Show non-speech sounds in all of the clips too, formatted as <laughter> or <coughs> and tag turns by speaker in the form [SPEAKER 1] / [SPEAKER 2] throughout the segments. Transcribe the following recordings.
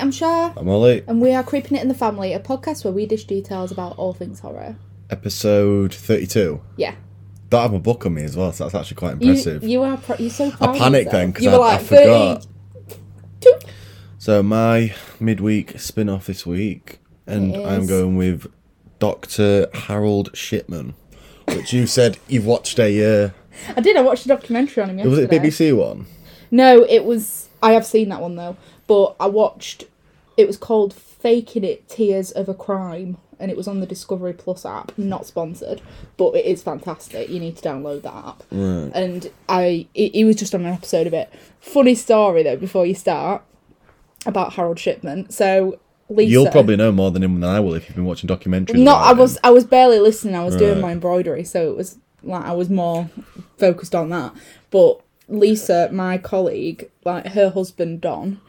[SPEAKER 1] I'm Shah,
[SPEAKER 2] I'm Ollie.
[SPEAKER 1] and we are Creeping It in the Family, a podcast where we dish details about all things horror.
[SPEAKER 2] Episode 32.
[SPEAKER 1] Yeah.
[SPEAKER 2] Don't have my book on me as well, so that's actually quite impressive.
[SPEAKER 1] you are pro- you're so proud
[SPEAKER 2] I panicked then because I,
[SPEAKER 1] were
[SPEAKER 2] I forgot.
[SPEAKER 1] 32.
[SPEAKER 2] So, my midweek spin off this week, and I'm going with Dr. Harold Shipman, which you said you've watched a. Uh,
[SPEAKER 1] I did, I watched a documentary on him
[SPEAKER 2] was
[SPEAKER 1] yesterday.
[SPEAKER 2] it BBC one?
[SPEAKER 1] No, it was. I have seen that one though, but I watched. It was called "Faking It: Tears of a Crime," and it was on the Discovery Plus app. Not sponsored, but it is fantastic. You need to download that app. And I, it, it was just on an episode of it. Funny story though. Before you start, about Harold Shipman. So Lisa.
[SPEAKER 2] You'll probably know more than him than I will if you've been watching documentaries.
[SPEAKER 1] No, I
[SPEAKER 2] him.
[SPEAKER 1] was I was barely listening. I was doing my embroidery, so it was like I was more focused on that. But Lisa, my colleague, like her husband Don,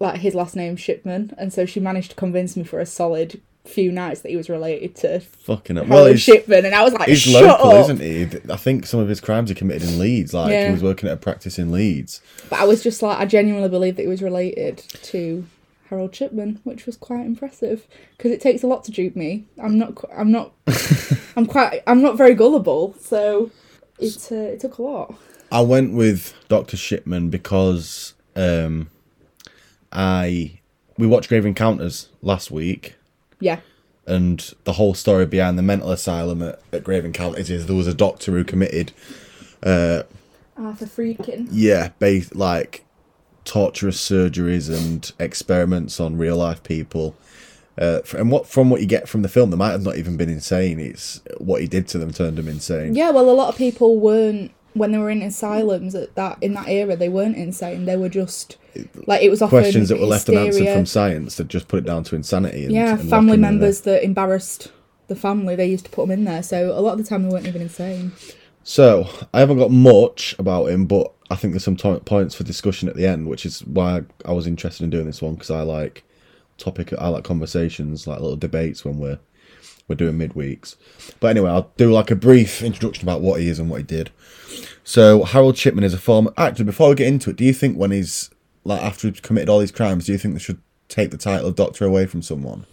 [SPEAKER 1] like his last name Shipman, and so she managed to convince me for a solid few nights that he was related to
[SPEAKER 2] Fucking.
[SPEAKER 1] Harold
[SPEAKER 2] Well,
[SPEAKER 1] Shipman, and I was like,
[SPEAKER 2] he's
[SPEAKER 1] shut
[SPEAKER 2] local,
[SPEAKER 1] up.
[SPEAKER 2] isn't he? I think some of his crimes are committed in Leeds. Like,
[SPEAKER 1] Yeah.
[SPEAKER 2] he was working at a practice in Leeds.
[SPEAKER 1] But I was just like, I genuinely believed that he was related to Harold Shipman, which was quite impressive because it takes a lot to dupe me. I'm not, I'm not, <laughs> I'm quite, I'm not very gullible, so it uh, it took a lot.
[SPEAKER 2] I went with Doctor Shipman because um, I we watched Grave Encounters last week,
[SPEAKER 1] Yeah,
[SPEAKER 2] and the whole story behind the mental asylum at, at Grave Encounters is there was a doctor who committed, uh,
[SPEAKER 1] Arthur Friedkin.
[SPEAKER 2] yeah, base like torturous surgeries and experiments on real life people. Uh, and what from what you get from the film, they might have not even been insane. It's what he did to them turned them insane.
[SPEAKER 1] Yeah, well, a lot of people weren't when they were in asylums at that in that era. They weren't insane. They were just like it was often
[SPEAKER 2] Questions that were left unanswered from science that just put it down to insanity. And,
[SPEAKER 1] yeah,
[SPEAKER 2] and
[SPEAKER 1] family
[SPEAKER 2] locking them there.
[SPEAKER 1] members that embarrassed the family. They used to put them in there. So a lot of the time they weren't even insane.
[SPEAKER 2] So I haven't got much about him, but I think there's some to- points for discussion at the end, which is why I was interested in doing this one because I like topic, I like conversations, like little debates when we're we're doing midweeks. But anyway, I'll do like a brief introduction about what he is and what he did. So Harold Shipman is a former. actor. before we get into it, do you think when he's like after he's committed all these crimes, do you think they should take the title of doctor away from someone?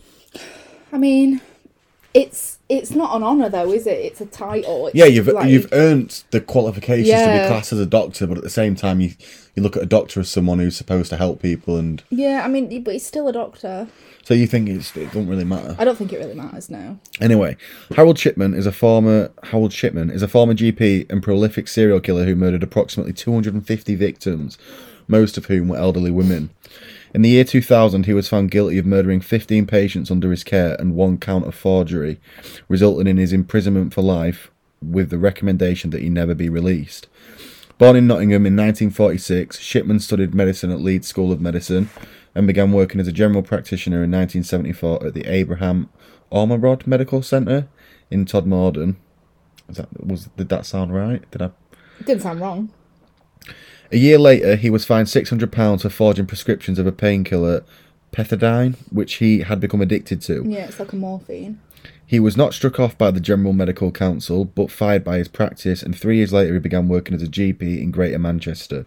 [SPEAKER 1] I mean, it's it's not an honor though, is it? It's a title. It's
[SPEAKER 2] Yeah, you've
[SPEAKER 1] like-
[SPEAKER 2] you've earned the qualifications to be classed as a doctor, but at the same time, you you look at a doctor as someone who's supposed to help people, and
[SPEAKER 1] Yeah, I mean, but he's still a doctor.
[SPEAKER 2] so you think it's, it doesn't really matter.
[SPEAKER 1] I don't think it really matters now.
[SPEAKER 2] Anyway, Harold Shipman is a former Harold Shipman is a former GP and prolific serial killer who murdered approximately 250 victims, most of whom were elderly women. In the year 2000, he was found guilty of murdering 15 patients under his care and one count of forgery, resulting in his imprisonment for life with the recommendation that he never be released. Born in Nottingham in 1946, Shipman studied medicine at Leeds School of Medicine and began working as a general practitioner in 1974 at the Abraham Ormerod Medical Centre in Todmorden. Is that, was, did that sound right? Did I?
[SPEAKER 1] It didn't sound wrong.
[SPEAKER 2] A year later, he was fined £600 for forging prescriptions of a painkiller, pethidine, which he had become addicted to.
[SPEAKER 1] Yeah, it's like a morphine.
[SPEAKER 2] He was not struck off by the General Medical Council, but fired by his practice, and three years later he began working as a GP in Greater Manchester.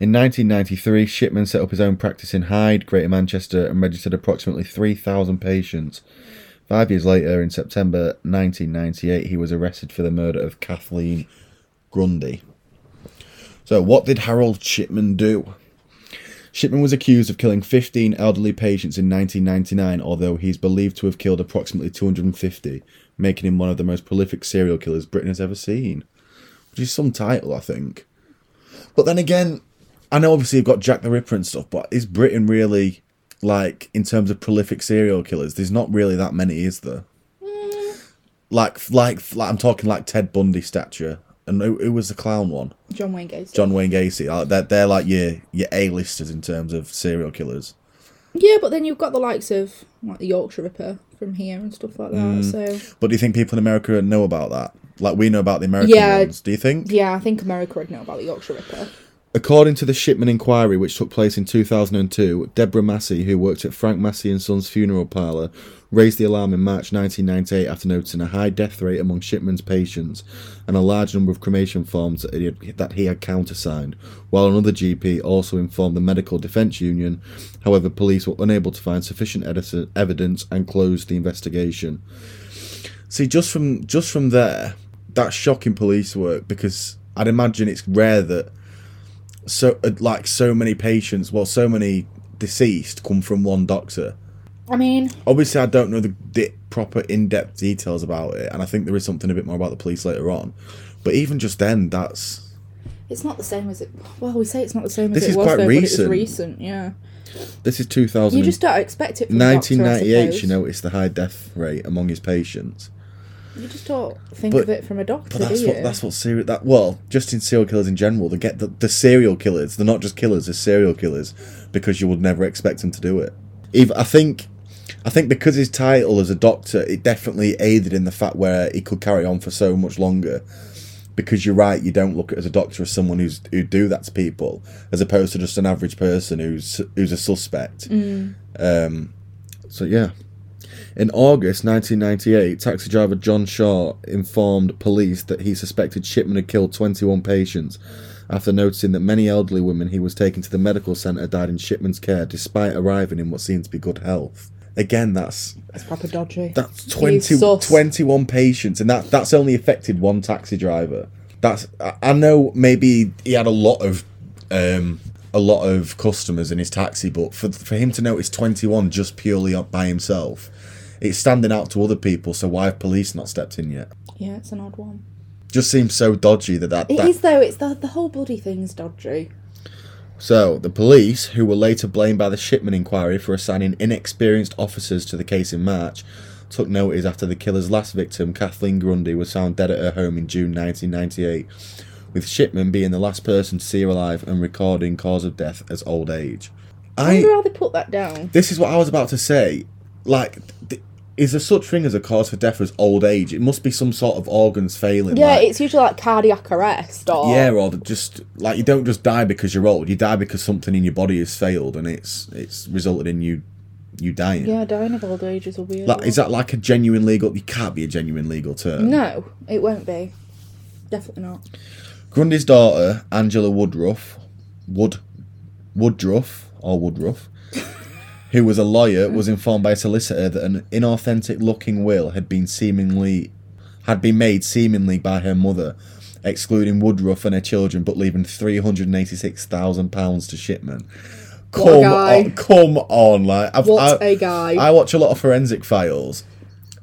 [SPEAKER 2] In 1993, Shipman set up his own practice in Hyde, Greater Manchester, and registered approximately 3,000 patients. Five years later, in September 1998, he was arrested for the murder of Kathleen Grundy. So, what did Harold Shipman do? Shipman was accused of killing 15 elderly patients in 1999, although he's believed to have killed approximately 250, making him one of the most prolific serial killers Britain has ever seen. Which is some title, I think. But then again, I know obviously you've got Jack the Ripper and stuff, but is Britain really, like, in terms of prolific serial killers, there's not really that many, is there? Mm. Like, like, like I'm talking like Ted Bundy stature. And who, who was the clown one?
[SPEAKER 1] John Wayne Gacy.
[SPEAKER 2] John Wayne Gacy. Like, they're, they're like your your A-listers in terms of serial killers.
[SPEAKER 1] Yeah, but then you've got the likes of like the Yorkshire Ripper from here and stuff like that.
[SPEAKER 2] Mm.
[SPEAKER 1] So
[SPEAKER 2] But do you think people in America know about that? Like we know about the American
[SPEAKER 1] Yeah.
[SPEAKER 2] ones. Do you think?
[SPEAKER 1] yeah, I think America would know about the Yorkshire Ripper.
[SPEAKER 2] According to the Shipman inquiry, which took place in 2002, Deborah Massey, who worked at Frank Massey and Sons funeral parlour, raised the alarm in March 1998 after noticing a high death rate among Shipman's patients and a large number of cremation forms that he had, that he had countersigned, while another GP also informed the Medical Defence Union. However, police were unable to find sufficient evidence and closed the investigation. See, just from just from there, that's shocking police work because I'd imagine it's rare that so uh, like so many patients, well, so many deceased come from one doctor.
[SPEAKER 1] I mean,
[SPEAKER 2] Obviously, I don't know the, the proper in-depth details about it, and I think there is something a bit more about the police later on. But even just then, that's
[SPEAKER 1] it's not the same as it. Well, we say it's not the same as
[SPEAKER 2] This
[SPEAKER 1] it
[SPEAKER 2] is
[SPEAKER 1] was,
[SPEAKER 2] quite
[SPEAKER 1] though,
[SPEAKER 2] recent.
[SPEAKER 1] but it was recent. Yeah,
[SPEAKER 2] this is 2000.
[SPEAKER 1] you just don't expect it. From a doctor, I
[SPEAKER 2] 1998.
[SPEAKER 1] suppose.
[SPEAKER 2] You noticed the high death rate among his patients.
[SPEAKER 1] You just don't think
[SPEAKER 2] But-
[SPEAKER 1] of it from a doctor,
[SPEAKER 2] But that's what that's what serial that well, just in serial killers in general, they get the, the serial killers. They're not just killers; they're serial killers because you would never expect them to do it. Even I think, I think because his title as a doctor, it definitely aided in the fact where he could carry on for so much longer. Because you're right, you don't look at as a doctor as someone who's who do that to people, as opposed to just an average person who's who's a suspect. Um, so yeah. In August 1998, taxi driver John Shaw informed police that he suspected Shipman had killed 21 patients after noticing that many elderly women he was taking to the medical centre died in Shipman's care despite arriving in what seemed to be good health. Again, that's
[SPEAKER 1] It's proper dodgy.
[SPEAKER 2] that's
[SPEAKER 1] He's
[SPEAKER 2] 20, 21 patients, and that that's only affected one taxi driver. That's I, I know maybe he had a lot of um, a lot of customers in his taxi, but for for him to notice 21 just purely up by himself, it's standing out to other people. So why have police not stepped in yet?
[SPEAKER 1] Yeah, it's an odd one.
[SPEAKER 2] Just seems so dodgy that that.
[SPEAKER 1] It
[SPEAKER 2] that
[SPEAKER 1] is though. It's the the whole bloody thing's dodgy.
[SPEAKER 2] So, the police, who were later blamed by the Shipman inquiry for assigning inexperienced officers to the case in March, took notice after the killer's last victim, Kathleen Grundy, was found dead at her home in June 1998, with Shipman being the last person to see her alive and recording cause of death as old age.
[SPEAKER 1] I
[SPEAKER 2] I.
[SPEAKER 1] wonder how they put that down.
[SPEAKER 2] This is what I was about to say. Like, th- is there such thing as a cause for death as old age? It must be some sort of organs failing.
[SPEAKER 1] Yeah,
[SPEAKER 2] like-
[SPEAKER 1] it's usually like cardiac arrest or
[SPEAKER 2] yeah, or just like you don't just die because you're old. You die because something in your body has failed and it's it's resulted in you you dying.
[SPEAKER 1] Yeah, dying of old age is a weird.
[SPEAKER 2] Like,
[SPEAKER 1] one.
[SPEAKER 2] is that like a genuine legal? You can't be a genuine legal term.
[SPEAKER 1] No, it won't be. Definitely not.
[SPEAKER 2] Grundy's daughter, Angela Woodruff, Wood, Woodruff or Woodruff, who was a lawyer, mm-hmm. was informed by a solicitor that an inauthentic-looking will had been seemingly had been made seemingly by her mother, excluding Woodruff and her children, but leaving three hundred and eighty-six thousand pounds to Shipman. Come on, come on! Like, I've,
[SPEAKER 1] What
[SPEAKER 2] I,
[SPEAKER 1] a guy.
[SPEAKER 2] I watch a lot of forensic files,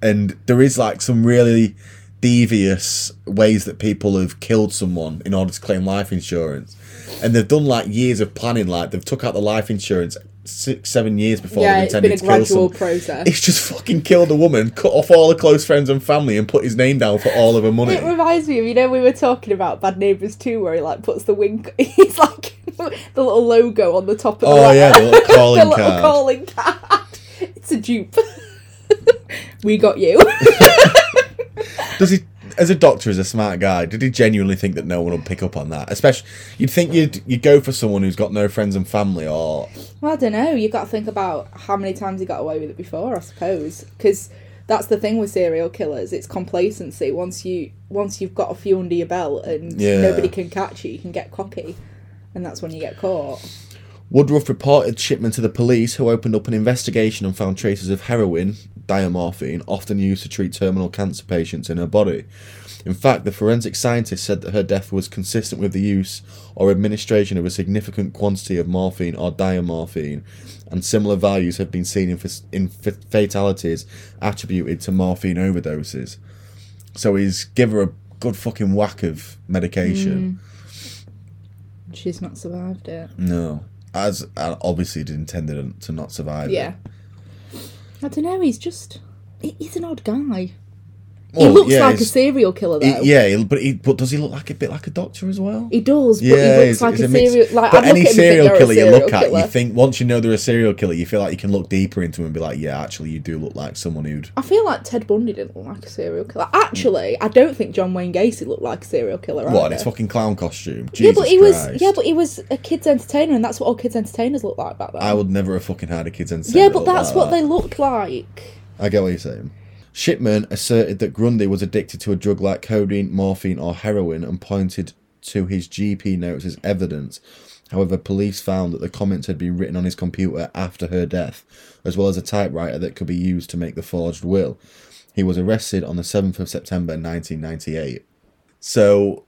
[SPEAKER 2] and there is like some really devious ways that people have killed someone in order to claim life insurance, and they've done like years of planning. Like they've took out the life insurance six, seven years before
[SPEAKER 1] yeah,
[SPEAKER 2] they
[SPEAKER 1] it's
[SPEAKER 2] intended
[SPEAKER 1] been a
[SPEAKER 2] to kill
[SPEAKER 1] gradual
[SPEAKER 2] someone.
[SPEAKER 1] process.
[SPEAKER 2] It's just fucking killed a woman, cut off all her close friends and family, and put his name down for all of her money.
[SPEAKER 1] It reminds me of you know we were talking about Bad Neighbours 2 where he like puts the wink <laughs> he's like <laughs> the little logo on the top of the
[SPEAKER 2] Oh, yeah, the little <laughs> calling
[SPEAKER 1] the little calling card. It's a dupe. we got you.
[SPEAKER 2] Does he, as a doctor, as a smart guy, did he genuinely think that no one would pick up on that? Especially, you'd think you'd you go for someone who's got no friends and family, or
[SPEAKER 1] Well, I don't know. You've got to think about how many times he got away with it before, I suppose. Because that's the thing with serial killers. It's complacency. Once you once you've got a few under your belt and
[SPEAKER 2] Yeah.
[SPEAKER 1] nobody can catch you, you can get cocky, and that's when you get caught.
[SPEAKER 2] Woodruff reported Shipman to the police, who opened up an investigation and found traces of heroin, diamorphine, often used to treat terminal cancer patients in her body. In fact, the forensic scientist said that her death was consistent with the use or administration of a significant quantity of morphine or diamorphine, and similar values have been seen in, in fa- fatalities attributed to morphine overdoses. So he's give her a good fucking whack of medication.
[SPEAKER 1] She's not survived it.
[SPEAKER 2] No, as uh, obviously it intended to not survive. it.
[SPEAKER 1] I don't know. He's just he's an odd guy. He looks
[SPEAKER 2] yeah,
[SPEAKER 1] like a serial killer, though.
[SPEAKER 2] He- yeah, but he, but does he look like a bit like a doctor as well?
[SPEAKER 1] He does, but
[SPEAKER 2] Yeah,
[SPEAKER 1] he looks like a,
[SPEAKER 2] mix.
[SPEAKER 1] serial. Like
[SPEAKER 2] but
[SPEAKER 1] I'd
[SPEAKER 2] any
[SPEAKER 1] look at him and
[SPEAKER 2] serial killer you
[SPEAKER 1] serial
[SPEAKER 2] look at, you think once you know they're a serial killer, you feel like you can look deeper into them and be like, yeah, actually, you do look like someone who'd.
[SPEAKER 1] I feel like Ted Bundy didn't look like a serial killer. Actually, I don't think John Wayne Gacy looked like a serial killer.
[SPEAKER 2] What in
[SPEAKER 1] either.
[SPEAKER 2] his fucking clown costume?
[SPEAKER 1] yeah, but
[SPEAKER 2] Jesus
[SPEAKER 1] he was yeah, but he was a kids' entertainer, and that's what all kids' entertainers look like back then.
[SPEAKER 2] I would never have fucking had a kid's entertainer.
[SPEAKER 1] yeah, but that's
[SPEAKER 2] like
[SPEAKER 1] what
[SPEAKER 2] that.
[SPEAKER 1] they look like.
[SPEAKER 2] I get what you're saying. Shipman asserted that Grundy was addicted to a drug like codeine, morphine, or heroin and pointed to his GP notes as evidence. However, police found that the comments had been written on his computer after her death, as well as a typewriter that could be used to make the forged will. He was arrested on the 7th of September 1998. So,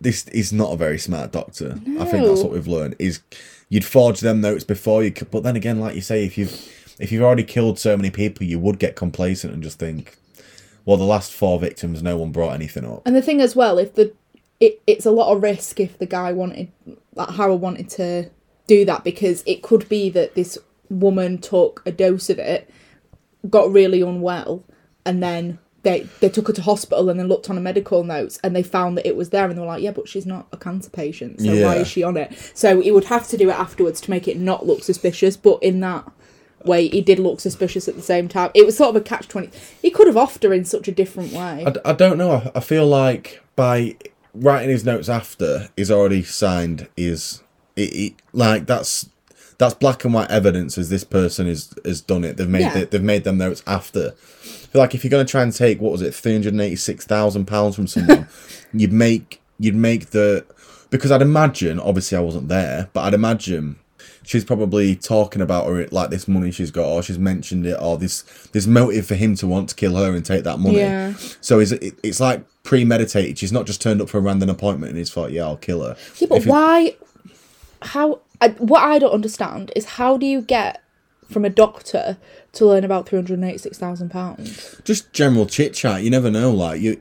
[SPEAKER 2] this is not a very smart doctor. I think that's what we've learned. Is you'd forge them notes before you, could, but then again, like you say, if you've if you've already killed so many people, you would get complacent and just think, well, the last four victims, no one brought anything up.
[SPEAKER 1] And the thing as well, if the it, it's a lot of risk if the guy wanted like Harold wanted to do that because it could be that this woman took a dose of it, got really unwell, and then they they took her to hospital and then looked on her medical notes and they found that it was there and they were like, yeah, but she's not a cancer patient, so why is she on it? So he would have to do it afterwards to make it not look suspicious, but in that way he did look suspicious at the same time. It was sort of a catch twenty. He could have offed her in such a different way.
[SPEAKER 2] I, d- I don't know. I, I feel like by writing his notes after, he's already signed his. It, it, like that's that's black and white evidence as this person has has done it. They've made
[SPEAKER 1] Yeah.
[SPEAKER 2] the, they've made them notes after. I feel like if you're going to try and take what was it, three hundred eighty six thousand pounds from someone, <laughs> you'd make you'd make the because I'd imagine. Obviously, I wasn't there, but I'd imagine she's probably talking about her like this money she's got, or she's mentioned it, or this this motive for him to want to kill her and take that money.
[SPEAKER 1] Yeah.
[SPEAKER 2] So is it? It's like premeditated. She's not just turned up for a random appointment and he's thought, yeah, I'll kill her.
[SPEAKER 1] Yeah, but
[SPEAKER 2] If
[SPEAKER 1] why? How? I, what I don't understand is how do you get from a doctor to learn about three hundred eighty-six thousand pounds?
[SPEAKER 2] just general chit chat. You never know. Like you,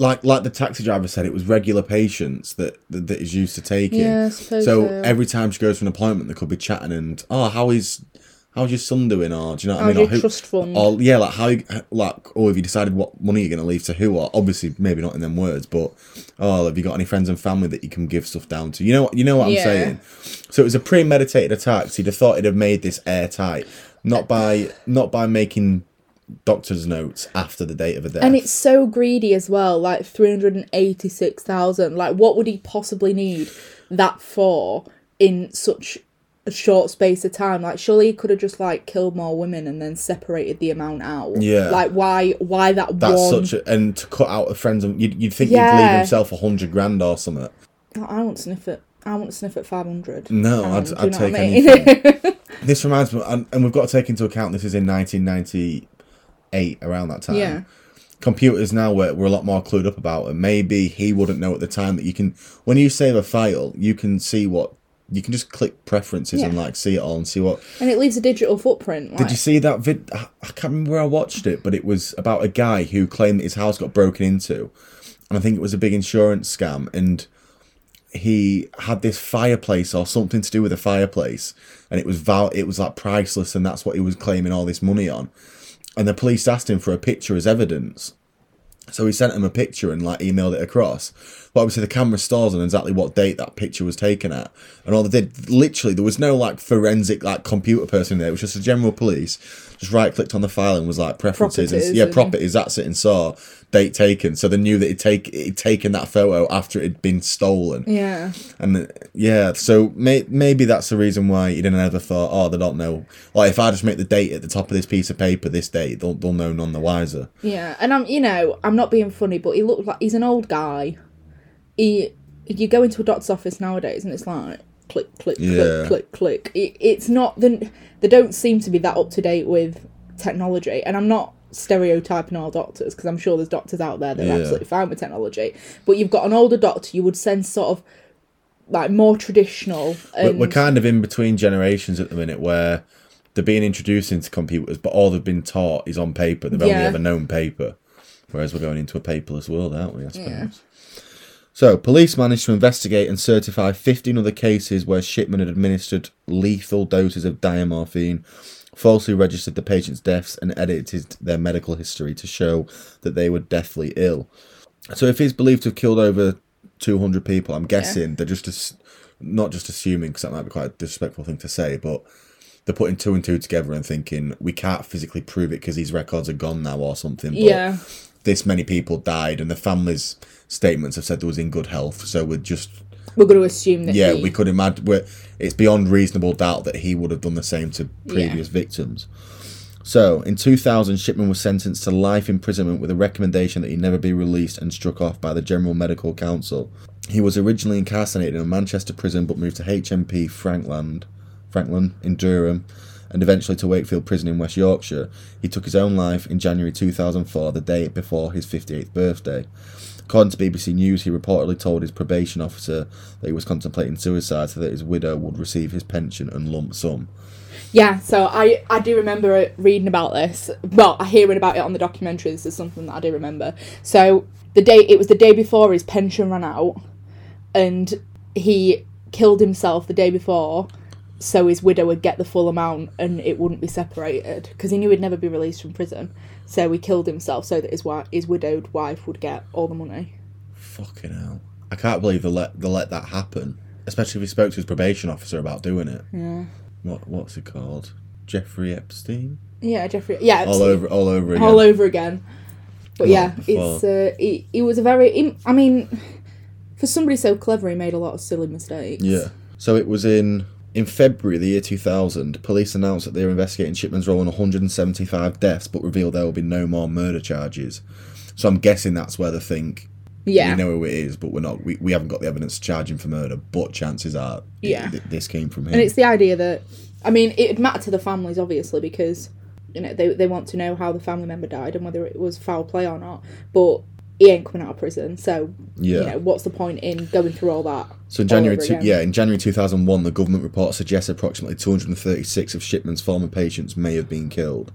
[SPEAKER 2] like like the taxi driver said, it was regular patients that that, that is used to taking.
[SPEAKER 1] Yeah,
[SPEAKER 2] so
[SPEAKER 1] so.
[SPEAKER 2] every time she goes for an appointment, they could be chatting and oh, how is how's your son doing? Or do you know what I
[SPEAKER 1] How's
[SPEAKER 2] mean? Or
[SPEAKER 1] your trust fund?
[SPEAKER 2] Or yeah, like how you- like or have you decided what money you're going to leave to who? Or obviously maybe not in them words, but oh, have you got any friends and family that you can give stuff down to? You know what you know what I'm
[SPEAKER 1] Yeah.
[SPEAKER 2] saying. So it was a premeditated attack. So you'd have thought he'd have made this airtight, not by not by making doctor's notes after the date of a death.
[SPEAKER 1] And it's so greedy as well, like three hundred and eighty-six thousand. Like, what would he possibly need that for in such a short space of time? Like, surely he could have just like killed more women and then separated the amount out.
[SPEAKER 2] Yeah.
[SPEAKER 1] Like, why? Why that
[SPEAKER 2] That's
[SPEAKER 1] one?
[SPEAKER 2] such a and to cut out a friends. You'd, you'd think he'd leave himself a hundred grand or something.
[SPEAKER 1] I won't sniff it. I won't sniff at five hundred.
[SPEAKER 2] No, I'd- I'd take
[SPEAKER 1] anything. <laughs>
[SPEAKER 2] This reminds me, and, and we've got to take into account this is in 1998, around that time.
[SPEAKER 1] Yeah.
[SPEAKER 2] Computers now we're, we're a lot more clued up about it. Maybe he wouldn't know at the time that you can, when you save a file, you can see what, you can just click preferences and like see it all and see what.
[SPEAKER 1] and it leaves a digital footprint.
[SPEAKER 2] Did you see that vid? I I can't remember where I watched it, but it was about a guy who claimed that his house got broken into, and I think it was a big insurance scam, and he had this fireplace or something to do with a fireplace, and it was val- it was like priceless, and that's what he was claiming all this money on, and the police asked him for a picture as evidence. So he sent him a picture and like emailed it across. But obviously the camera stores on exactly what date that picture was taken at. And all they did, literally, there was no like forensic like computer person there. It was just a general police. Just right clicked on the file and was like preferences. and, yeah, properties. That's it. And saw date taken. So they knew that he'd take he'd taken that photo after it had been stolen.
[SPEAKER 1] Yeah.
[SPEAKER 2] And yeah, so may, maybe that's the reason why he didn't ever thought, oh, they don't know. Like if I just make the date at the top of this piece of paper, this date, they'll they'll know none the wiser.
[SPEAKER 1] Yeah, and I'm, you know, I'm not being funny, but he looked like he's an old guy. He, you go into a doctor's office nowadays, and it's like click, click,
[SPEAKER 2] Yeah.
[SPEAKER 1] click, click, click. It, it's not the they don't seem to be that up to date with technology, and I'm not stereotyping all doctors because I'm sure there's doctors out there that
[SPEAKER 2] Yeah.
[SPEAKER 1] are absolutely fine with technology. But you've got an older doctor, you would send sort of like more traditional. And,
[SPEAKER 2] we're kind of in between generations at the minute where they're being introduced into computers, but all they've been taught is on paper. They've only ever known paper. Whereas we're going into a paperless world, aren't we? I suppose. So, police managed to investigate and certify 15 other cases where Shipman had administered lethal doses of diamorphine, falsely registered the patient's deaths and edited their medical history to show that they were deathly ill. So if he's believed to have killed over 200 people, I'm guessing they're just as, not just assuming, because that might be quite a disrespectful thing to say, but they're putting two and two together and thinking we can't physically prove it because these records are gone now or something. But
[SPEAKER 1] Yeah.
[SPEAKER 2] This many people died, and the families' statements have said they was in good health. So we're just
[SPEAKER 1] We're going to assume that.
[SPEAKER 2] yeah,
[SPEAKER 1] he-
[SPEAKER 2] we could imagine. We're, it's beyond reasonable doubt that he would have done the same to previous victims. So, in 2000, Shipman was sentenced to life imprisonment with a recommendation that he never be released and struck off by the General Medical Council. He was originally incarcerated in a Manchester prison but moved to HMP Frankland, Franklin in Durham and eventually to Wakefield Prison in West Yorkshire. He took his own life in January 2004, the day before his 58th birthday. According to BBC News, he reportedly told his probation officer that he was contemplating suicide so that his widow would receive his pension and lump sum.
[SPEAKER 1] Yeah, so I, I do remember uh, reading about this. Well, I hearing about it on the documentary. This is something that I do remember. So the day it was the day before his pension ran out, and he killed himself the day before, so his widow would get the full amount and it wouldn't be separated because he knew he'd never be released from prison. So he killed himself so that his wife, his widowed wife, would get all the money.
[SPEAKER 2] Fucking hell. I can't believe they let, they let that happen. Especially if he spoke to his probation officer about doing it.
[SPEAKER 1] Yeah.
[SPEAKER 2] What What's it called? Jeffrey Epstein?
[SPEAKER 1] Yeah, Jeffrey. Yeah,
[SPEAKER 2] All over, all over again.
[SPEAKER 1] all over again. But yeah,
[SPEAKER 2] the
[SPEAKER 1] it's uh, he, he was a very. He, I mean, for somebody so clever, he made a lot of silly mistakes.
[SPEAKER 2] Yeah. So it was in in February the year 2000. Police announced that they were investigating Shipman's role in 175 deaths, but revealed there will be no more murder charges. So I'm guessing that's where they think
[SPEAKER 1] yeah,
[SPEAKER 2] we know who it is, but we're not. We, we haven't got the evidence to charge him for murder. But chances are, it-
[SPEAKER 1] Yeah.
[SPEAKER 2] th- this came from him.
[SPEAKER 1] and it's the idea that, I mean, it'd matter to the families obviously because, you know, they they want to know how the family member died and whether it was foul play or not. But he ain't coming out of prison, so
[SPEAKER 2] Yeah.
[SPEAKER 1] you know, what's the point in going through all that?
[SPEAKER 2] So in January, two, yeah, in January 2001, the government report suggests approximately 236 of Shipman's former patients may have been killed.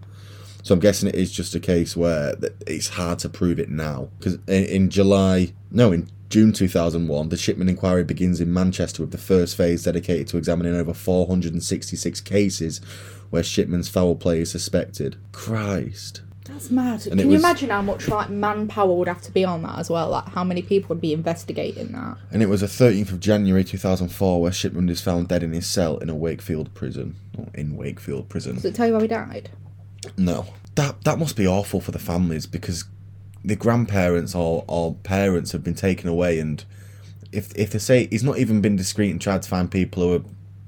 [SPEAKER 2] So I'm guessing it is just a case where it's hard to prove it now. Because in, in July, no, in June 2001, the Shipman inquiry begins in Manchester with the first phase dedicated to examining over 466 cases where Shipman's foul play is suspected. Christ.
[SPEAKER 1] That's mad.
[SPEAKER 2] And
[SPEAKER 1] Can you
[SPEAKER 2] was-
[SPEAKER 1] imagine how much like manpower would have to be on that as well? Like how many people would be investigating that?
[SPEAKER 2] And it was the 13th of January 2004 where Shipman is found dead in his cell in a Wakefield prison. Or in Wakefield prison.
[SPEAKER 1] Does it tell you how he died?
[SPEAKER 2] No. That that must be awful for the families because the grandparents or, or parents have been taken away and if if they say he's not even been discreet and tried to find people who are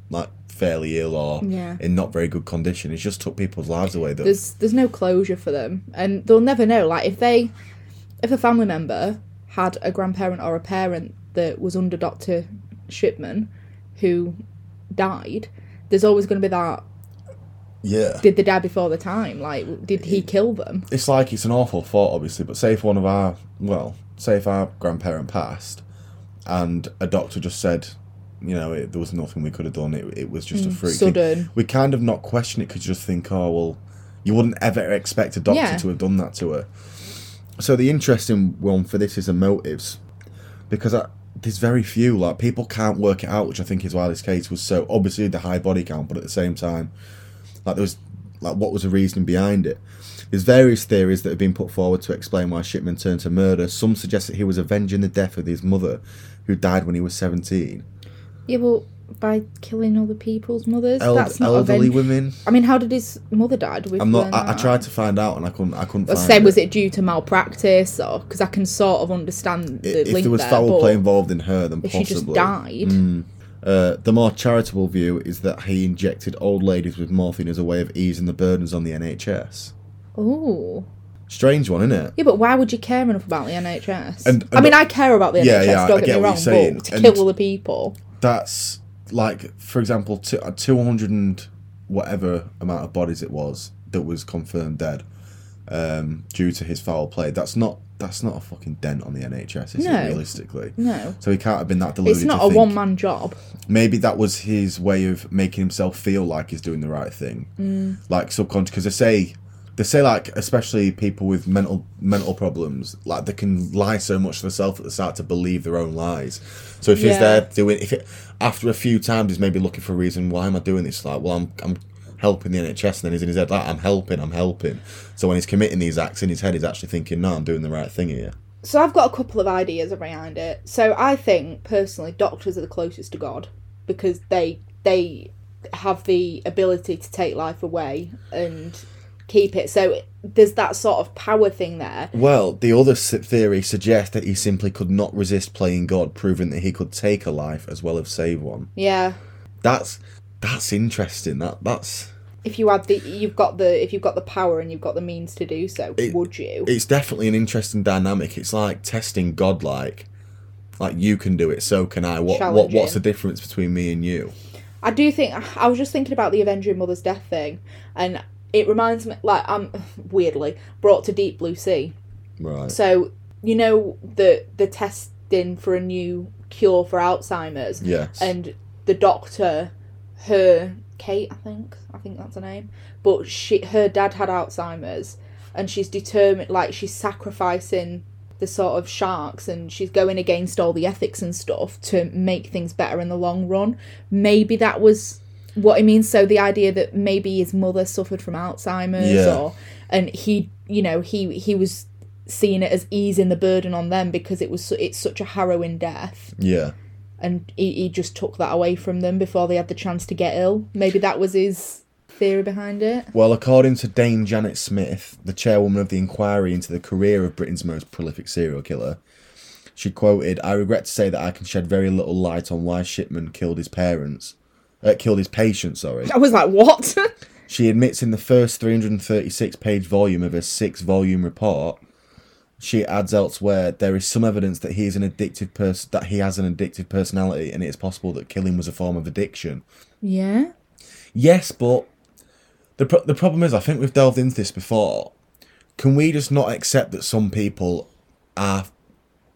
[SPEAKER 2] like fairly ill or
[SPEAKER 1] Yeah.
[SPEAKER 2] in not very good condition, he's just took people's lives away though.
[SPEAKER 1] there's there's no closure for them and they'll never know like if they if a family member had a grandparent or a parent that was under dr shipman who died there's always going to be that
[SPEAKER 2] Yeah.
[SPEAKER 1] did they die before the time like did he kill them
[SPEAKER 2] It's like it's an awful thought obviously, but say if one of our well, say if our grandparent passed and a doctor just said you know, it, there was nothing we could have done. It, it was just a mm, freak.
[SPEAKER 1] sudden.
[SPEAKER 2] We kind of not question it because you just think, oh well, you wouldn't ever expect a doctor
[SPEAKER 1] Yeah.
[SPEAKER 2] to have done that to her. So the interesting one for this is the motives, because I, there's very few like people can't work it out, which I think is why this case was so obviously the high body count, but at the same time, like there was like what was the reasoning behind it. There's various theories that have been put forward to explain why Shipman turned to murder. Some suggest that he was avenging the death of his mother, who died when he was 17.
[SPEAKER 1] Yeah well by killing other people's mothers
[SPEAKER 2] Eld-
[SPEAKER 1] that's not
[SPEAKER 2] elderly
[SPEAKER 1] aven-
[SPEAKER 2] women.
[SPEAKER 1] i mean how did his mother die Did we
[SPEAKER 2] I'm not. I, I tried to find out and I couldn't. I couldn't find
[SPEAKER 1] say,
[SPEAKER 2] it.
[SPEAKER 1] was it due to malpractice or because I can sort of understand the
[SPEAKER 2] if
[SPEAKER 1] link
[SPEAKER 2] there was foul play involved in her, then
[SPEAKER 1] if she just died,
[SPEAKER 2] Uh, the more charitable view is that he injected old ladies with morphine as a way of easing the burdens on the NHS.
[SPEAKER 1] oh,
[SPEAKER 2] Strange one, isn't it?
[SPEAKER 1] yeah, but why would you care enough about the NHS?
[SPEAKER 2] And-
[SPEAKER 1] I mean, I care about the
[SPEAKER 2] Yeah,
[SPEAKER 1] NHS.
[SPEAKER 2] yeah,
[SPEAKER 1] don't get,
[SPEAKER 2] get
[SPEAKER 1] me wrong, but to
[SPEAKER 2] and-
[SPEAKER 1] kill other people,
[SPEAKER 2] That's like, for example, two, uh, 200 and whatever amount of bodies it was that was confirmed dead um, due to his foul play. That's not. That's not a fucking dent on the NHS, is
[SPEAKER 1] No.
[SPEAKER 2] it? Realistically,
[SPEAKER 1] no,
[SPEAKER 2] so he can't have been that deluded.
[SPEAKER 1] it's not a one man job.
[SPEAKER 2] maybe that was his way of making himself feel like he's doing the right thing
[SPEAKER 1] Mm.
[SPEAKER 2] like subconscious because they say they say like especially people with mental mental problems like they can lie so much to themselves that they start to believe their own lies so if he's there doing if it after a few times he's maybe looking for a reason why am i doing this like well i'm i'm helping the NHS, and then he's in his head like, I'm helping, I'm helping. So when he's committing these acts in his head, he's actually thinking, no, I'm doing the right thing here.
[SPEAKER 1] So I've got a couple of ideas behind it. So I think personally, doctors are the closest to God because they they have the ability to take life away and keep it. So there's that sort of power thing there.
[SPEAKER 2] Well, the other theory suggests that he simply could not resist playing God, proving that he could take a life as well as save one.
[SPEAKER 1] Yeah.
[SPEAKER 2] That's that's interesting. That that's
[SPEAKER 1] If you had the you've got the if you've got the power and you've got the means to do so,
[SPEAKER 2] It-
[SPEAKER 1] would you?
[SPEAKER 2] it's definitely an interesting dynamic. It's like testing God, like like you can do it, so can I. What what what's the difference between me and you?
[SPEAKER 1] I do think I was just thinking about the Avenging Mother's death thing, and it reminds me like I'm <laughs> weirdly brought to Deep Blue Sea.
[SPEAKER 2] Right.
[SPEAKER 1] So you know the the testing for a new cure for Alzheimer's,
[SPEAKER 2] yes.
[SPEAKER 1] and the doctor, her Kate, I think, I think that's her name, but she her dad had Alzheimer's, and she's determined like she's sacrificing the sort of sharks and she's going against all the ethics and stuff to make things better in the long run. Maybe that was what I mean? So the idea that maybe his mother suffered from Alzheimer's
[SPEAKER 2] Yeah.
[SPEAKER 1] or and he you know, he he was seeing it as easing the burden on them because it was it's such a harrowing death
[SPEAKER 2] yeah.
[SPEAKER 1] and he, he just took that away from them before they had the chance to get ill. Maybe that was his theory behind it.
[SPEAKER 2] Well, according to Dame Janet Smith, the chairwoman of the inquiry into the career of Britain's most prolific serial killer, she quoted, "I regret to say that I can shed very little light on why Shipman killed his parents, uh, killed his patient. Sorry."
[SPEAKER 1] I was like, what? <laughs>
[SPEAKER 2] She admits in the first 336 page volume of her six volume report, she adds elsewhere there is some evidence that he is an addictive person that he has an addictive personality and it is possible that killing was a form of addiction.
[SPEAKER 1] yeah.
[SPEAKER 2] Yes, but the pro- the problem is I think we've delved into this before. Can we just not accept that some people are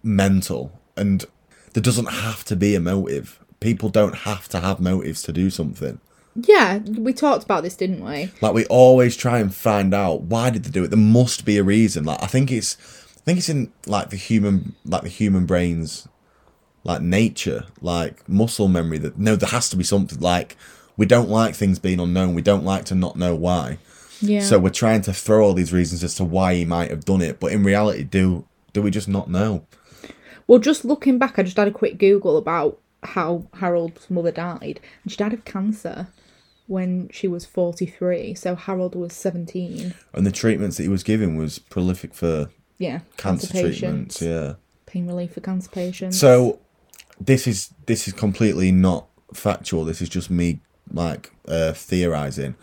[SPEAKER 2] mental and there doesn't have to be a motive? People don't have to have motives to do something.
[SPEAKER 1] Yeah, we talked about this, didn't we?
[SPEAKER 2] Like we always try and find out why did they do it. There must be a reason. Like I think it's, I think it's in like the human, like the human brain's, like nature, like muscle memory. That no, there has to be something. Like we don't like things being unknown. We don't like to not know why.
[SPEAKER 1] Yeah.
[SPEAKER 2] So we're trying to throw all these reasons as to why he might have done it. But in reality, do do we just not know?
[SPEAKER 1] well, just looking back, I just had a quick Google about how Harold's mother died, and she died of cancer when she was 43. So Harold was 17.
[SPEAKER 2] And the treatments that he was given was prolific for
[SPEAKER 1] Yeah.
[SPEAKER 2] cancer,
[SPEAKER 1] patients.
[SPEAKER 2] treatments. Yeah.
[SPEAKER 1] Pain relief for cancer patients.
[SPEAKER 2] So this is this is completely not factual. This is just me like uh, theorizing.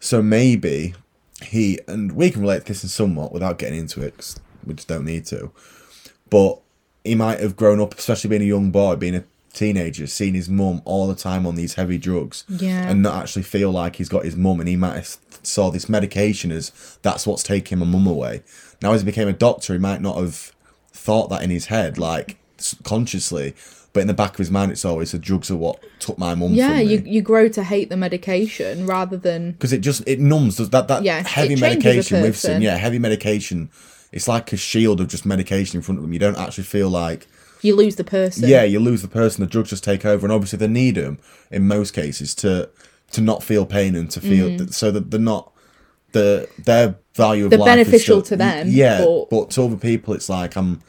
[SPEAKER 2] So maybe he and we can relate to this in somewhat without getting into it 'cause we just don't need to. But he might have grown up, especially being a young boy, being a teenager, seeing his mum all the time on these heavy drugs,
[SPEAKER 1] Yeah.
[SPEAKER 2] and not actually feel like he's got his mum, and he might have saw this medication as that's what's taking my mum away. Now, as he became a doctor, he might not have thought that in his head, like consciously, but in the back of his mind, it's always the drugs are what took my mum
[SPEAKER 1] yeah, you you grow to hate the medication rather than
[SPEAKER 2] because it just it numbs that that
[SPEAKER 1] Yeah,
[SPEAKER 2] heavy medication we've seen yeah heavy medication it's like a shield of just medication in front of them you don't actually feel like
[SPEAKER 1] you lose the person.
[SPEAKER 2] yeah you lose the person the drugs just take over and obviously they need them in most cases to to not feel pain and to feel that, so that they're not the their value of
[SPEAKER 1] Mm. They're
[SPEAKER 2] life
[SPEAKER 1] beneficial
[SPEAKER 2] still-
[SPEAKER 1] to them,
[SPEAKER 2] yeah
[SPEAKER 1] but-
[SPEAKER 2] but... to other people it's like i'm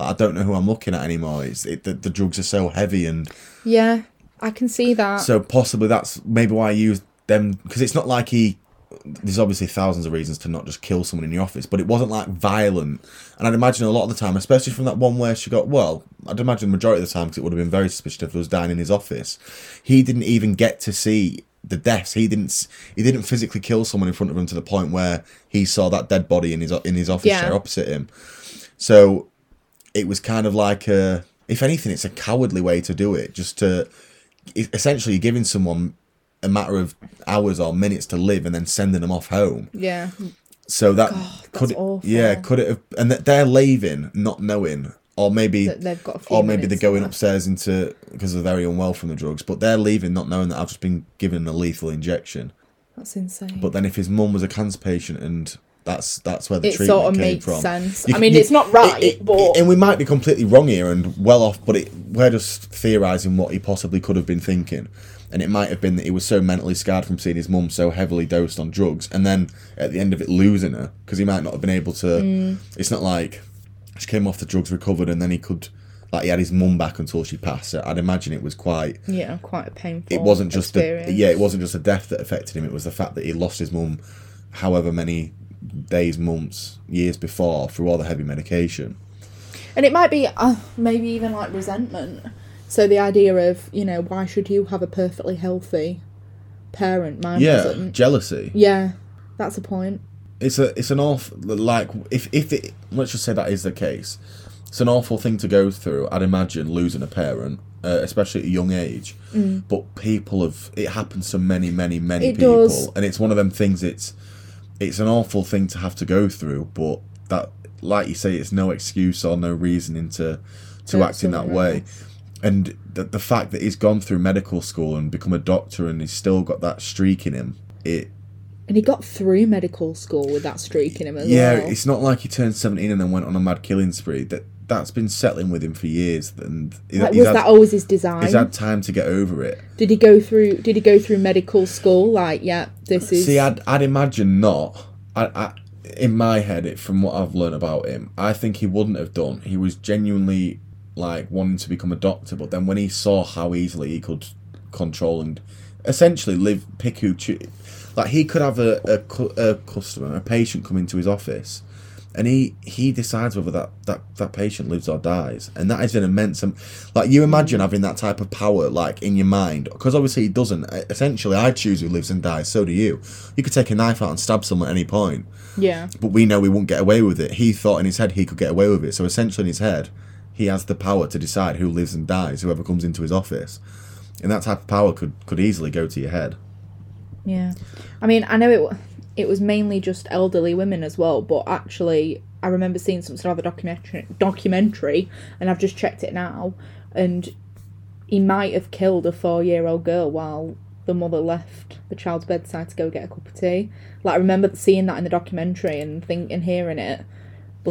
[SPEAKER 2] i don't know who i'm looking at anymore it's it, the, the drugs are so heavy and
[SPEAKER 1] Yeah, I can see that.
[SPEAKER 2] so possibly that's maybe why I used them because it's not like he. There's obviously thousands of reasons to not just kill someone in the office, but it wasn't like violent. And I'd imagine a lot of the time, especially from that one where she got well, I'd imagine the majority of the time because it would have been very suspicious if it was dying in his office. He didn't even get to see the deaths. He didn't. He didn't physically kill someone in front of him to the point where he saw that dead body in his in his office
[SPEAKER 1] Yeah.
[SPEAKER 2] chair opposite him. So it was kind of like a, if anything, it's a cowardly way to do it. Just to, essentially, you're giving someone a matter of hours or minutes to live and then sending them off home.
[SPEAKER 1] yeah,
[SPEAKER 2] So that
[SPEAKER 1] that's
[SPEAKER 2] could, it,
[SPEAKER 1] awful.
[SPEAKER 2] yeah, could it have, and that they're leaving not knowing, or maybe,
[SPEAKER 1] they've got a few
[SPEAKER 2] or maybe they're going upstairs into because they're very unwell from the drugs, but they're leaving not knowing that I've just been given a lethal injection.
[SPEAKER 1] that's insane.
[SPEAKER 2] But then if his mum was a cancer patient and that's that's where the
[SPEAKER 1] It
[SPEAKER 2] treatment
[SPEAKER 1] sort of
[SPEAKER 2] came
[SPEAKER 1] makes
[SPEAKER 2] from.
[SPEAKER 1] sense.
[SPEAKER 2] You-
[SPEAKER 1] I mean,
[SPEAKER 2] you-
[SPEAKER 1] it's not right, but-
[SPEAKER 2] and we might be completely wrong here and well off, but it, we're just theorizing what he possibly could have been thinking. And it might have been that he was so mentally scarred from seeing his mum so heavily dosed on drugs, and then at the end of it losing her because he might not have been able to.
[SPEAKER 1] Mm.
[SPEAKER 2] It's not like she came off the drugs, recovered, and then he could. Like he had his mum back until she passed. So I'd imagine it was quite
[SPEAKER 1] Yeah, quite a painful.
[SPEAKER 2] it wasn't just a,
[SPEAKER 1] experience.
[SPEAKER 2] yeah, it wasn't just a death that affected him. It was the fact that he lost his mum, however many days, months, years before through all the heavy medication.
[SPEAKER 1] And it might be uh, maybe even like resentment. So the idea of you know why should you have a perfectly healthy parent? Mine
[SPEAKER 2] yeah,
[SPEAKER 1] wasn't.
[SPEAKER 2] jealousy.
[SPEAKER 1] Yeah, that's a point.
[SPEAKER 2] It's a it's an awful like if if it let's just say that is the case, it's an awful thing to go through. I'd imagine losing a parent, uh, especially at a young age. But people have it happens to many many many
[SPEAKER 1] Mm. It
[SPEAKER 2] people,
[SPEAKER 1] does.
[SPEAKER 2] and it's one of them things. It's it's an awful thing to have to go through, but that like you say, it's no excuse or no reasoning to to act in that
[SPEAKER 1] Absolutely.
[SPEAKER 2] way. And the, the fact that he's gone through medical school and become a doctor and he's still got that streak in him, it
[SPEAKER 1] And he got through medical school with that streak in him as
[SPEAKER 2] yeah,
[SPEAKER 1] well.
[SPEAKER 2] Yeah, it's not like he turned seventeen and then went on a mad killing spree. That that's been settling with him for years, and
[SPEAKER 1] Like, was
[SPEAKER 2] had,
[SPEAKER 1] that always his design?
[SPEAKER 2] he's had time to get over it.
[SPEAKER 1] Did he go through? Did he go through medical school? Like, yeah, this is.
[SPEAKER 2] See, I'd, I'd imagine not. I, I, in my head, it from what I've learned about him, I think he wouldn't have done. He was genuinely like wanting to become a doctor, but then when he saw how easily he could control and essentially live pick who choo- like he could have a, a, cu- a customer, a patient come into his office. And he, he decides whether that, that, that patient lives or dies, and that is an immense. Like you imagine having that type of power, like in your mind, because obviously he doesn't. Essentially, I choose who lives and dies. So do you. You could take a knife out and stab someone at any point,
[SPEAKER 1] yeah,
[SPEAKER 2] but we know we won't get away with it. He thought in his head he could get away with it. So essentially, in his head, he has the power to decide who lives and dies. Whoever comes into his office, and that type of power could could easily go to your head.
[SPEAKER 1] yeah. I mean, I know it. It was mainly just elderly women as well, but actually, I remember seeing some sort of a documentary. Documentary, and I've just checked it now, and he might have killed a four-year-old girl while the mother left the child's bedside to go get a cup of tea. Like I remember seeing that in the documentary and think and hearing it.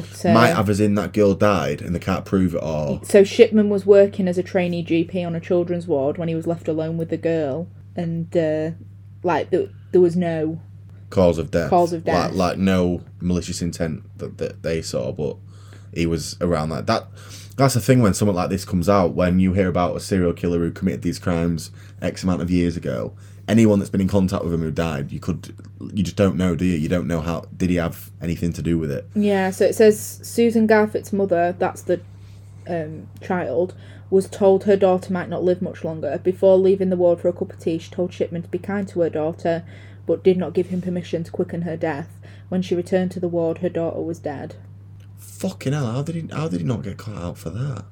[SPEAKER 1] But uh,
[SPEAKER 2] Might have as in that girl died, and they can't prove it. all.
[SPEAKER 1] So Shipman was working as a trainee GP on a children's ward when he was left alone with the girl, and uh, like there, there was no
[SPEAKER 2] cause of death.
[SPEAKER 1] Cause of death.
[SPEAKER 2] Like, like no malicious intent that, that they saw, but he was around that. That that's the thing when something like this comes out. When you hear about a serial killer who committed these crimes X amount of years ago, anyone that's been in contact with him who died, you could you just don't know, do you? You don't know how did he have anything to do with it?
[SPEAKER 1] yeah. So it says Susan Garfitt's mother, that's the um, child, was told her daughter might not live much longer. Before leaving the ward for a cup of tea, she told Shipman to be kind to her daughter, but did not give him permission to quicken her death. When she returned to the ward, her daughter was dead.
[SPEAKER 2] Fucking hell! How did he how did he not get caught out for that?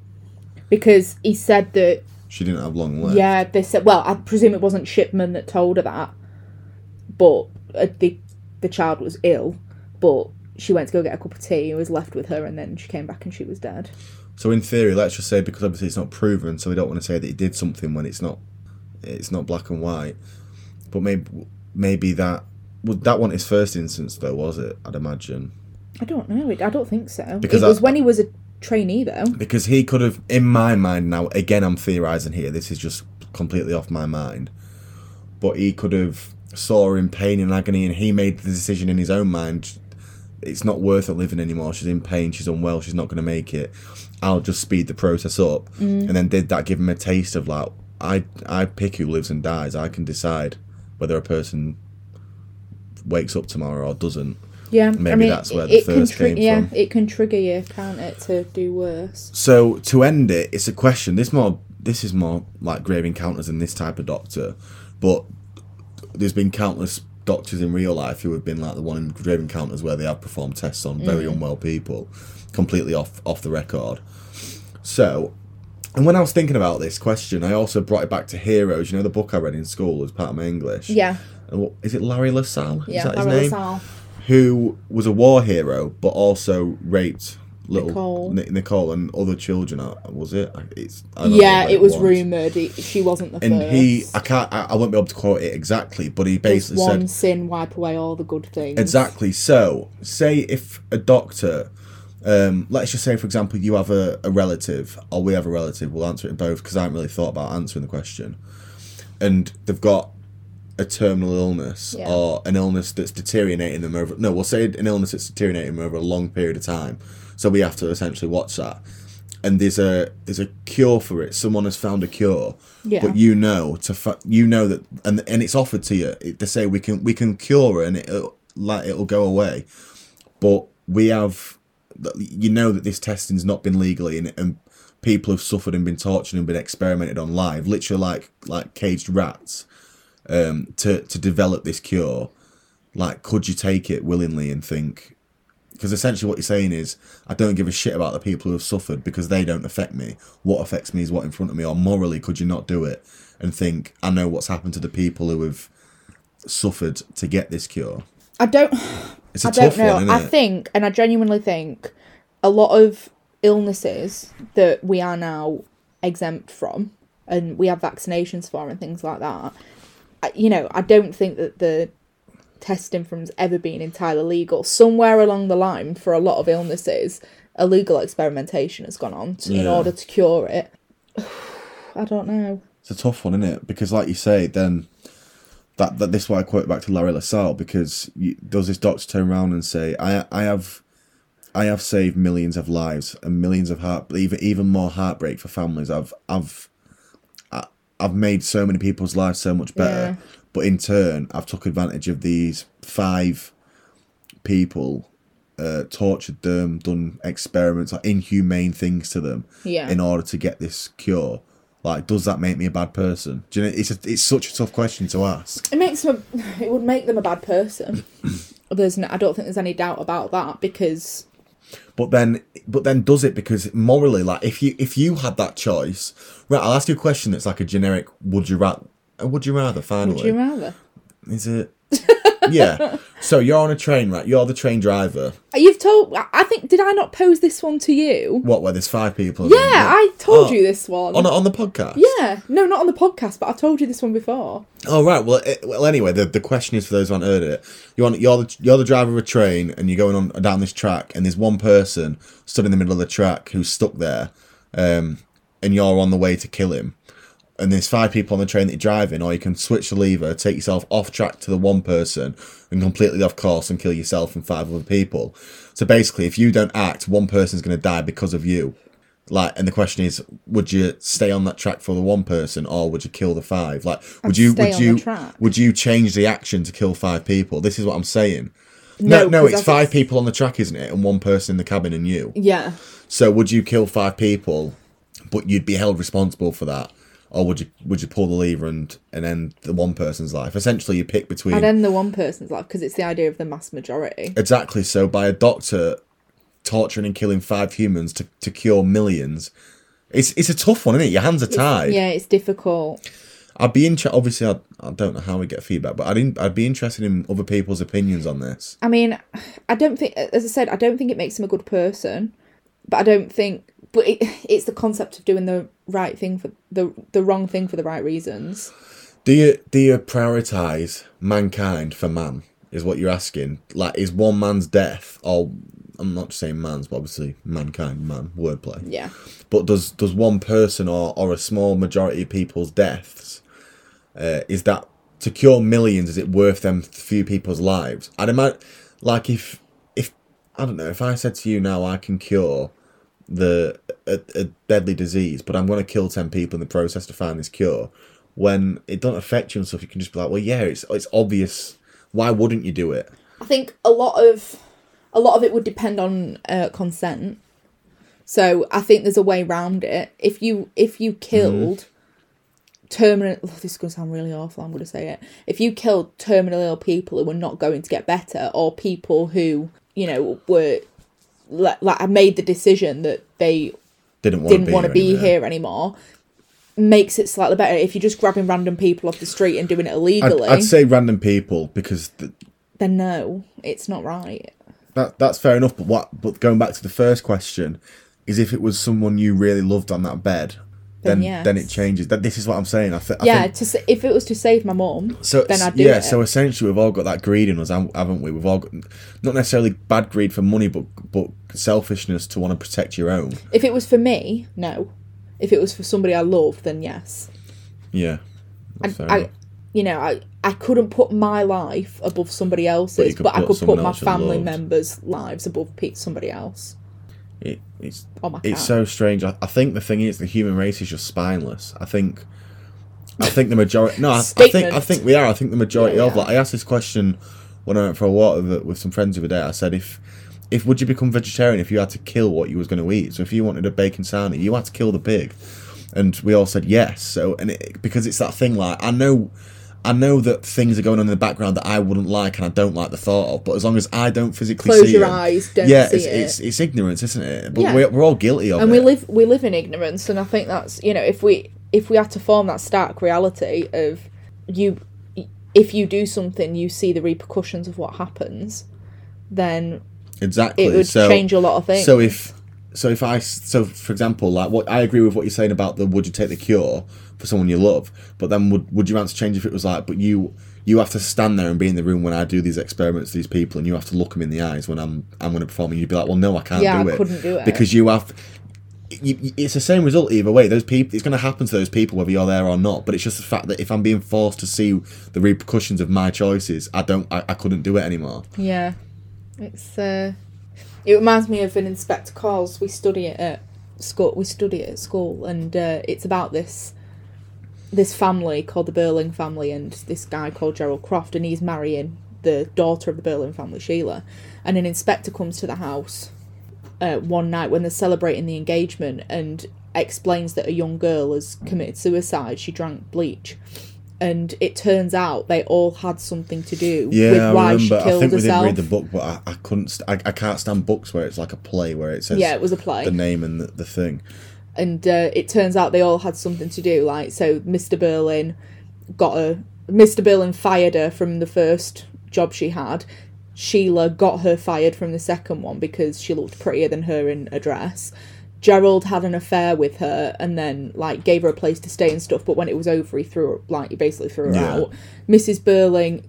[SPEAKER 1] Because he said that
[SPEAKER 2] She didn't have long left.
[SPEAKER 1] Yeah, they said. Well, I presume it wasn't Shipman that told her that, but uh, the the child was ill. But she went to go get a cup of tea. and was left with her, and then she came back and she was dead.
[SPEAKER 2] So in theory, let's just say because obviously it's not proven, so we don't want to say that he did something when it's not, it's not black and white. But maybe maybe that well, that wasn't his first instance though, was it? I'd imagine
[SPEAKER 1] I don't know. I don't think so.
[SPEAKER 2] Because
[SPEAKER 1] it was
[SPEAKER 2] I-
[SPEAKER 1] when he was a trainee, though.
[SPEAKER 2] because he could have, in my mind now. Again, I'm theorizing here. This is just completely off my mind. But he could have saw her in pain and agony, and he made the decision in his own mind. It's not worth her living anymore. She's in pain. She's unwell. She's not going to make it. I'll just speed the process up, mm. and then did that give him a taste of like I I pick who lives and dies. I can decide whether a person wakes up tomorrow or doesn't.
[SPEAKER 1] Yeah,
[SPEAKER 2] Maybe
[SPEAKER 1] I mean,
[SPEAKER 2] that's where
[SPEAKER 1] it,
[SPEAKER 2] the
[SPEAKER 1] tri-
[SPEAKER 2] came
[SPEAKER 1] yeah,
[SPEAKER 2] from.
[SPEAKER 1] it can trigger you, can't it, to do worse?
[SPEAKER 2] So to end it, it's a question. This more this is more like grave encounters than this type of doctor, but there's been countless doctors in real life who have been like the one in grave encounters where they have performed tests on very mm. unwell people, completely off off the record. So, and when I was thinking about this question, I also brought it back to Heroes. You know the book I read in school as part of my English.
[SPEAKER 1] Yeah,
[SPEAKER 2] And is it Larry LaSalle?
[SPEAKER 1] yeah.
[SPEAKER 2] is that his
[SPEAKER 1] Larry
[SPEAKER 2] name?
[SPEAKER 1] LaSalle.
[SPEAKER 2] Who was a war hero but also raped little
[SPEAKER 1] Nicole.
[SPEAKER 2] Nicole, Nicole and other children. uh, Was it? It's I don't
[SPEAKER 1] Yeah, it was
[SPEAKER 2] was.
[SPEAKER 1] rumored. He, she wasn't the
[SPEAKER 2] And
[SPEAKER 1] first.
[SPEAKER 2] he, I can't, I, I won't be able to quote it exactly, but he
[SPEAKER 1] Does
[SPEAKER 2] basically
[SPEAKER 1] one
[SPEAKER 2] said
[SPEAKER 1] sin wipe away all the good things?
[SPEAKER 2] exactly. So, say if a doctor, um, let's just say for example, you have a, a relative, or we have a relative. We'll answer it in both because I haven't really thought about answering the question. and they've got a terminal illness
[SPEAKER 1] Yeah.
[SPEAKER 2] or an illness that's deteriorating them over no we'll say an illness that's deteriorating them over a long period of time. So we have to essentially watch that. And there's a there's a cure for it. Someone has found a cure.
[SPEAKER 1] Yeah.
[SPEAKER 2] but you know to fa- you know that and and it's offered to you. It, they say we can we can cure it and it'll like it'll go away. But we have you know that this testing's not been legally and, and people have suffered and been tortured and been experimented on live literally like like caged rats um to to develop this cure like could you take it willingly and think because essentially what you're saying is i don't give a shit about the people who have suffered because they don't affect me what affects me is what in front of me or morally could you not do it and think i know what's happened to the people who have suffered to get this cure
[SPEAKER 1] I don't.
[SPEAKER 2] it's a
[SPEAKER 1] I don't
[SPEAKER 2] tough
[SPEAKER 1] know.
[SPEAKER 2] one
[SPEAKER 1] I think, and I genuinely think, a lot of illnesses that we are now exempt from, and we have vaccinations for, and things like that. You know, I don't think that the testing from's ever been entirely legal. Somewhere along the line, for a lot of illnesses, illegal experimentation has gone on to, in order to cure it. <sighs> I don't know.
[SPEAKER 2] It's a tough one, isn't it? Because, like you say, then that, that this is why I quote back to Larry LaSalle because you, does this doctor turn around and say, "I I have I have saved millions of lives and millions of heart even even more heartbreak for families. I've I've I've made so many people's lives so much better,
[SPEAKER 1] Yeah.
[SPEAKER 2] but in turn, I've took advantage of these five people." Uh, tortured them, done experiments, like inhumane things to them,
[SPEAKER 1] Yeah.
[SPEAKER 2] in order to get this cure. Like, does that make me a bad person? Do you know? It's a, it's such a tough question to ask.
[SPEAKER 1] It makes them. <laughs> It would make them a bad person. <coughs> there's. No, I don't think there's any doubt about that because
[SPEAKER 2] But then, but then, does it? Because morally, like, if you if you had that choice, right? I'll ask you a question that's like a generic. Would you rather? Would you rather? Finally,
[SPEAKER 1] would you rather?
[SPEAKER 2] is it? <laughs> yeah. So you're on a train, right? You're the train driver.
[SPEAKER 1] You've told. I- think. Did I not pose this one to you?
[SPEAKER 2] What? Where there's five people?
[SPEAKER 1] Yeah, I told
[SPEAKER 2] Oh,
[SPEAKER 1] you this one.
[SPEAKER 2] on on the podcast.
[SPEAKER 1] yeah, no, not on the podcast, but I told you this one before.
[SPEAKER 2] Oh right. Well, it, well. Anyway, the, the question is for those who haven't heard it. You're on. You're the you're the driver of a train, and you're going on down this track, and there's one person stood in the middle of the track who's stuck there, um, and you're on the way to kill him. And there's five people on the train that you're driving, or you can switch the lever, take yourself off track to the one person, and completely off course and kill yourself and five other people. So basically, if you don't act, one person's going to die because of you. Like, and the question is, would you stay on that track for the one person, or would you kill the five? Like, would you would you would you change the action to kill five people? This is what I'm saying.
[SPEAKER 1] No,
[SPEAKER 2] No, no, it's five
[SPEAKER 1] it's-
[SPEAKER 2] people on the track, isn't it? And one person in the cabin and you.
[SPEAKER 1] Yeah,
[SPEAKER 2] So would you kill five people, but you'd be held responsible for that, or would you would you pull the lever and and end the one person's life? Essentially, you pick between
[SPEAKER 1] I'd end the one person's life because it's the idea of the mass majority.
[SPEAKER 2] exactly. So by a doctor torturing and killing five humans to, to cure millions, it's it's a tough one, isn't it? Your hands are tied.
[SPEAKER 1] Yeah, it's difficult.
[SPEAKER 2] I'd be interested. Obviously, I, I don't know how we get feedback, but I'd I'd be interested in other people's opinions on this.
[SPEAKER 1] I mean, <sighs> I don't think, as I said, I don't think it makes him a good person, but I don't think, but it, <laughs> it's the concept of doing the right thing for the the wrong thing for the right reasons.
[SPEAKER 2] Do you do you prioritize mankind for man? Is what you're asking? Like, is one man's death, or I'm not saying man's, but obviously mankind, man, wordplay.
[SPEAKER 1] Yeah,
[SPEAKER 2] But does does one person or or a small majority of people's deaths, uh, is that to cure millions? Is it worth them few people's lives? I'd imagine, like if if I don't know, if I said to you now I can cure the a, a deadly disease, but I'm going to kill ten people in the process to find this cure. When it don't affect you and stuff, you can just be like, well, yeah, it's it's obvious. Why wouldn't you do it?
[SPEAKER 1] I think a lot of a lot of it would depend on uh, consent. So I think there's a way around it. If you if you killed terminal, <laughs> oh, this is going to sound really awful. I'm going to say it. If you killed terminally ill people who were not going to get better, or people who you know were like, like I made the decision that they
[SPEAKER 2] Didn't want
[SPEAKER 1] didn't
[SPEAKER 2] to be, here
[SPEAKER 1] be
[SPEAKER 2] anymore.
[SPEAKER 1] here anymore, makes it slightly better. If you're just grabbing random people off the street and doing it
[SPEAKER 2] I'd,
[SPEAKER 1] illegally,
[SPEAKER 2] I'd say random people because th-
[SPEAKER 1] then no, it's not right.
[SPEAKER 2] That that's fair enough. But what? But going back to the first question, is if it was someone you really loved on that bed, then
[SPEAKER 1] Then
[SPEAKER 2] then, it changes. That this is what I'm saying. I, th- I
[SPEAKER 1] yeah,
[SPEAKER 2] think
[SPEAKER 1] to if it was to save my mom,
[SPEAKER 2] so.
[SPEAKER 1] then I'd do it.
[SPEAKER 2] yeah.
[SPEAKER 1] it.
[SPEAKER 2] So essentially, we've all got that greed in us, haven't we? We've all got not necessarily bad greed for money, but but selfishness to want to protect your own.
[SPEAKER 1] if it was for me, no. If it was for somebody I love, then yes.
[SPEAKER 2] Yeah.
[SPEAKER 1] I, you know, I, I couldn't put my life above somebody else's,
[SPEAKER 2] could
[SPEAKER 1] but, I could put my family members' lives above somebody else
[SPEAKER 2] It, it's
[SPEAKER 1] oh my
[SPEAKER 2] it's so strange. I, I think the thing is the human race is just spineless. I think I think the majority no, I, I think I think we are. I think the majority
[SPEAKER 1] Yeah,
[SPEAKER 2] of like I asked this question when I went for a walk with, with some friends the other day. I said if if would you become vegetarian if you had to kill what you was going to eat? So if you wanted a bacon sarnie, you had to kill the pig, and we all said yes. So and it, because it's that thing like I know. I know that things are going on in the background that I wouldn't like and I don't like the thought of, but as long as I don't physically
[SPEAKER 1] Close
[SPEAKER 2] see
[SPEAKER 1] your eyes, don't
[SPEAKER 2] yeah,
[SPEAKER 1] see
[SPEAKER 2] it's,
[SPEAKER 1] it.
[SPEAKER 2] it's it's ignorance, isn't it? But
[SPEAKER 1] Yeah.
[SPEAKER 2] we're, we're all guilty of
[SPEAKER 1] and
[SPEAKER 2] it.
[SPEAKER 1] we live we live in ignorance and i think that's you know if we if we had to form that stark reality of you if you do something you see the repercussions of what happens then
[SPEAKER 2] exactly.
[SPEAKER 1] it would
[SPEAKER 2] so,
[SPEAKER 1] change a lot of things
[SPEAKER 2] So if so if I so for example like what I agree with what you're saying about the would you take the cure for someone you love, but then would would your answer change if it was like but you you have to stand there and be in the room when I do these experiments to these people and you have to look them in the eyes when I'm I'm going to perform and you'd be like well no I can't
[SPEAKER 1] Yeah,
[SPEAKER 2] do
[SPEAKER 1] I
[SPEAKER 2] it
[SPEAKER 1] couldn't do it.
[SPEAKER 2] because you have. You, it's the same result either way. Those people, it's going to happen to those people whether you're there or not. But it's just the fact that if I'm being forced to see the repercussions of my choices, I don't, I, I couldn't do it anymore.
[SPEAKER 1] yeah it's uh it reminds me of an inspector calls we study it at school we study it at school and uh, it's about this this family called the Birling family and this guy called Gerald Croft and he's marrying the daughter of the Birling family, Sheila. And an inspector comes to the house uh, one night when they're celebrating the engagement and explains that a young girl has committed suicide. She drank bleach. And it turns out they all had something to do
[SPEAKER 2] Yeah,
[SPEAKER 1] with
[SPEAKER 2] I
[SPEAKER 1] why
[SPEAKER 2] remember.
[SPEAKER 1] she
[SPEAKER 2] I
[SPEAKER 1] killed
[SPEAKER 2] think we
[SPEAKER 1] herself.
[SPEAKER 2] didn't read the book, but I, I couldn't. St- I, I can't stand books where it's like a play where it says
[SPEAKER 1] Yeah, it was a play.
[SPEAKER 2] the name and the, the thing.
[SPEAKER 1] and uh, it turns out they all had something to do. Like, so Mr. Birling got a Mr. Birling fired her from the first job she had. Sheila got her fired from the second one because she looked prettier than her in a dress. Gerald had an affair with her and then like gave her a place to stay and stuff. But when it was over, he threw her like he basically threw her
[SPEAKER 2] Yeah.
[SPEAKER 1] out. Mrs. Birling,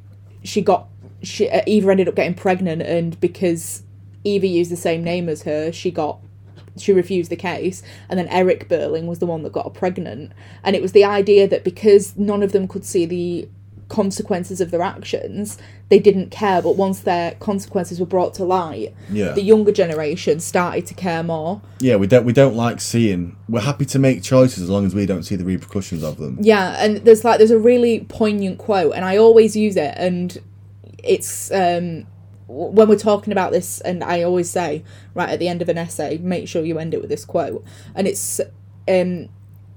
[SPEAKER 1] she got she uh, Eva ended up getting pregnant, and because Eva used the same name as her, she got she refused the case and then eric birling was the one that got her pregnant and it was the idea that because none of them could see the consequences of their actions they didn't care but once their consequences were brought to light
[SPEAKER 2] Yeah.
[SPEAKER 1] the younger generation started to care more
[SPEAKER 2] Yeah, we don't we don't like seeing. We're happy to make choices as long as we don't see the repercussions of them.
[SPEAKER 1] yeah and there's like there's a really poignant quote and i always use it and it's um when we're talking about this and i always say right at the end of an essay make sure you end it with this quote and it's um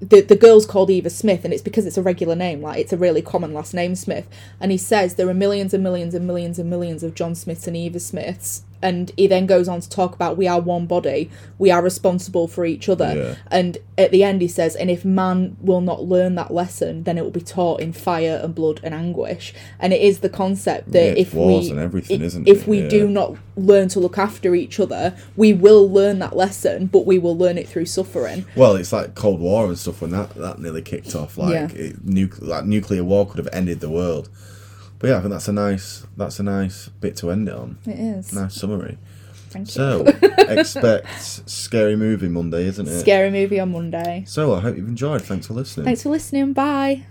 [SPEAKER 1] the, the girl's called Eva Smith, and it's because it's a regular name, like it's a really common last name, Smith. And he says there are millions and millions and millions and millions of John Smiths and Eva Smiths. And he then goes on to talk about we are one body, we are responsible for each other.
[SPEAKER 2] Yeah.
[SPEAKER 1] And at the end, he says, and if man will not learn that lesson, then it will be taught in fire and blood and anguish. And it is the concept that
[SPEAKER 2] Yeah,
[SPEAKER 1] if
[SPEAKER 2] wars
[SPEAKER 1] we
[SPEAKER 2] and everything, isn't
[SPEAKER 1] if
[SPEAKER 2] it?
[SPEAKER 1] we
[SPEAKER 2] Yeah.
[SPEAKER 1] do not learn to look after each other, we will learn that lesson, but we will learn it through suffering.
[SPEAKER 2] Well, it's like Cold War and stuff when that, that nearly kicked off. Like, it, like nuclear war could have ended the world. But yeah, I think that's a nice that's a nice bit to end it on.
[SPEAKER 1] It is.
[SPEAKER 2] Nice summary.
[SPEAKER 1] Thank you.
[SPEAKER 2] So <laughs> <laughs> expect scary movie Monday, isn't it?
[SPEAKER 1] Scary movie on Monday.
[SPEAKER 2] So I hope you've enjoyed. Thanks for listening.
[SPEAKER 1] Thanks for listening. Bye.